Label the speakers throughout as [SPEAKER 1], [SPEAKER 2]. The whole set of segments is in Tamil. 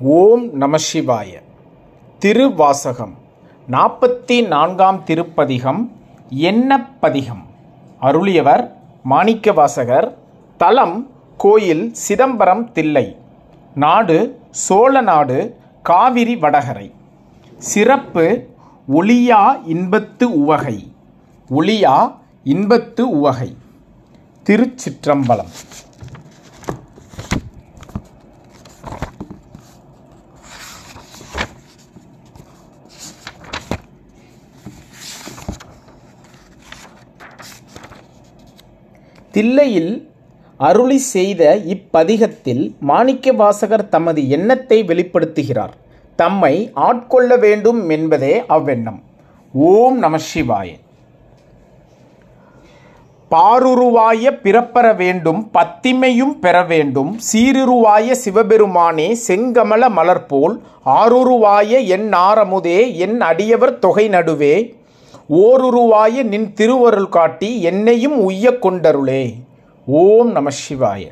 [SPEAKER 1] ஓம் நம சிவாய. திருவாசகம் நாற்பத்தி நான்காம் திருப்பதிகம் எண்ணப்பதிகம் அருளியவர் மாணிக்கவாசகர். தலம் கோயில் சிதம்பரம் தில்லை. நாடு சோழ நாடு காவிரி வடகரை. சிறப்பு ஒளியா இன்பத்து உவகை. ஒளியா இன்பத்து உவகை. திருச்சிற்றம்பலம். தில்லையில் அருளி செய்த இப்பதிகத்தில் மாணிக்கவாசகர் தமது எண்ணத்தை வெளிப்படுத்துகிறார். தம்மை ஆட்கொள்ள வேண்டும் என்பதே அவ்வெண்ணம். ஓம் நம சிவாய. பாருருவாய பிறப்பெற வேண்டும் பத்திமையும் பெற வேண்டும். சீருருவாய சிவபெருமானே செங்கமல மலர்போல் ஆருருவாய என் ஆரமுதே என் அடியவர் தொகை நடுவே ஓருருவாய நின் திருவருள் காட்டி என்னையும் உய்ய கொண்டருளே. ஓம் நம சிவாய.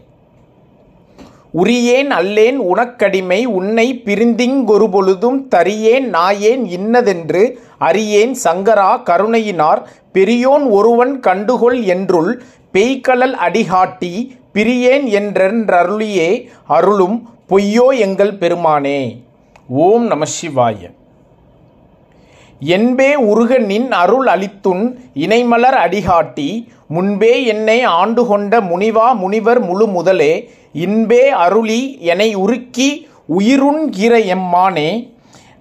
[SPEAKER 1] உரியேன் அல்லேன் உனக்கடிமை உன்னை பிரிந்திங்கொரு பொழுதும் தரியேன் நாயேன் இன்னதென்று அறியேன் சங்கரா கருணையினார் பெரியோன் ஒருவன் கண்டுகொள் என்றுள் பெய்கலல் அடிகாட்டி பிரியேன் என்றென்றருளியே அருளும் பொய்யோ எங்கள் பெருமானே. ஓம் நம சிவாய. என்பே உருக நின் அருள் அளித்துன் இணைமலர் அடிகாட்டி முன்பே என்னை ஆண்டு கொண்ட முனிவா முனிவர் முழு முதலே இன்பே அருளி எனை உருக்கி உயிருண்கிற எம்மானே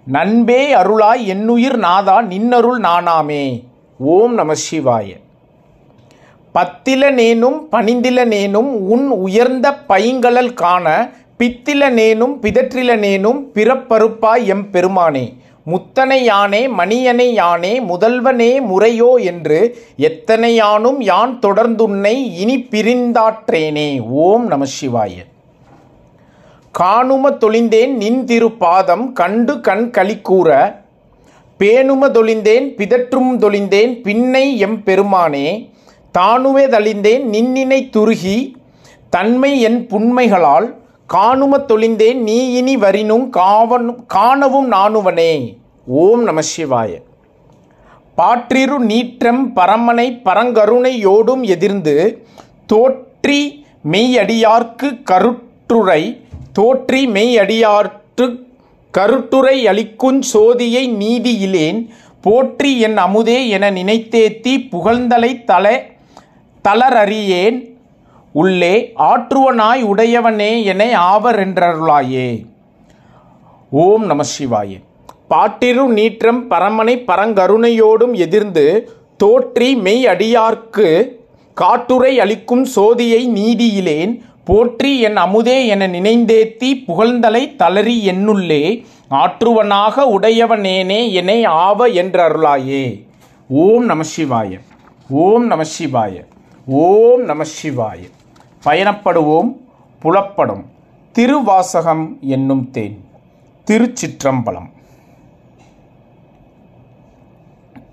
[SPEAKER 1] நண்பே அருளாய் என்னுயிர் நாதா நின்னருள் நானாமே. ஓம் நம சிவாய. பனிந்தில நேனும் உன் உயர்ந்த பைங்கழல் காண பிதற்றில நேனும் பிறப்பருப்பாய் எம் பெருமானே. முத்தனை யானே மணியனை யானே முதல்வனே முறையோ என்று எத்தனையானும் யான் தொடர்ந்துன்னை இனி பிரிந்தாற்றேனே. ஓம் நம சிவாய. காணும தொழிந்தேன் நின் திருப்பாதம் கண்டு கண் களிக்கூற பேணும தொழிந்தேன் பிதற்றும் தொழிந்தேன் பின்னை எம் பெருமானே தானுவே தளிந்தேன் நின்னினை துருகி தன்மை என் புண்மைகளால் காணும தொழிந்தேன் நீ இனி வரினும் காவனும் காணவும் நானுவனே. ஓம் நம சிவாய. பாற்றிரு நீற்றம் பரமனை பரங்கருணையோடும் எதிர்ந்து தோற்றி மெய்யடியார்க்கு கருட்டுரை தோற்றி மெய்யடியார்க்கு கருட்டுரை அளிக்கும் சோதியை நீதியிலேன் போற்றி என் அமுதே என நினைத்தேத்தி புகழ்ந்தலை தல தளரறியேன். உள்ளே ஆற்றுவனாய் உடையவனே என ஆவர் என்றருளாயே. ஓம் நம சிவாயே. பாட்டிரு நீற்றம் பரமனை பரங்கருணையோடும் எதிர்ந்து தோற்றி மெய் அடியார்க்கு காட்டுரை அளிக்கும் சோதியை நீதியிலேன் போற்றி என் அமுதே என நினைந்தேத்தி புகழ்ந்தலை தளறி என்னுள்ளே ஆற்றுவனாக உடையவனேனே என ஆவ என்றருளாயே. ஓம் நம சிவாய. ஓம் நம சிவாய. ஓம் நம சிவாய. பயணப்படுவோம் புலப்படும். திருவாசகம் என்னும் தேன். திருச்சிற்றம்பலம்.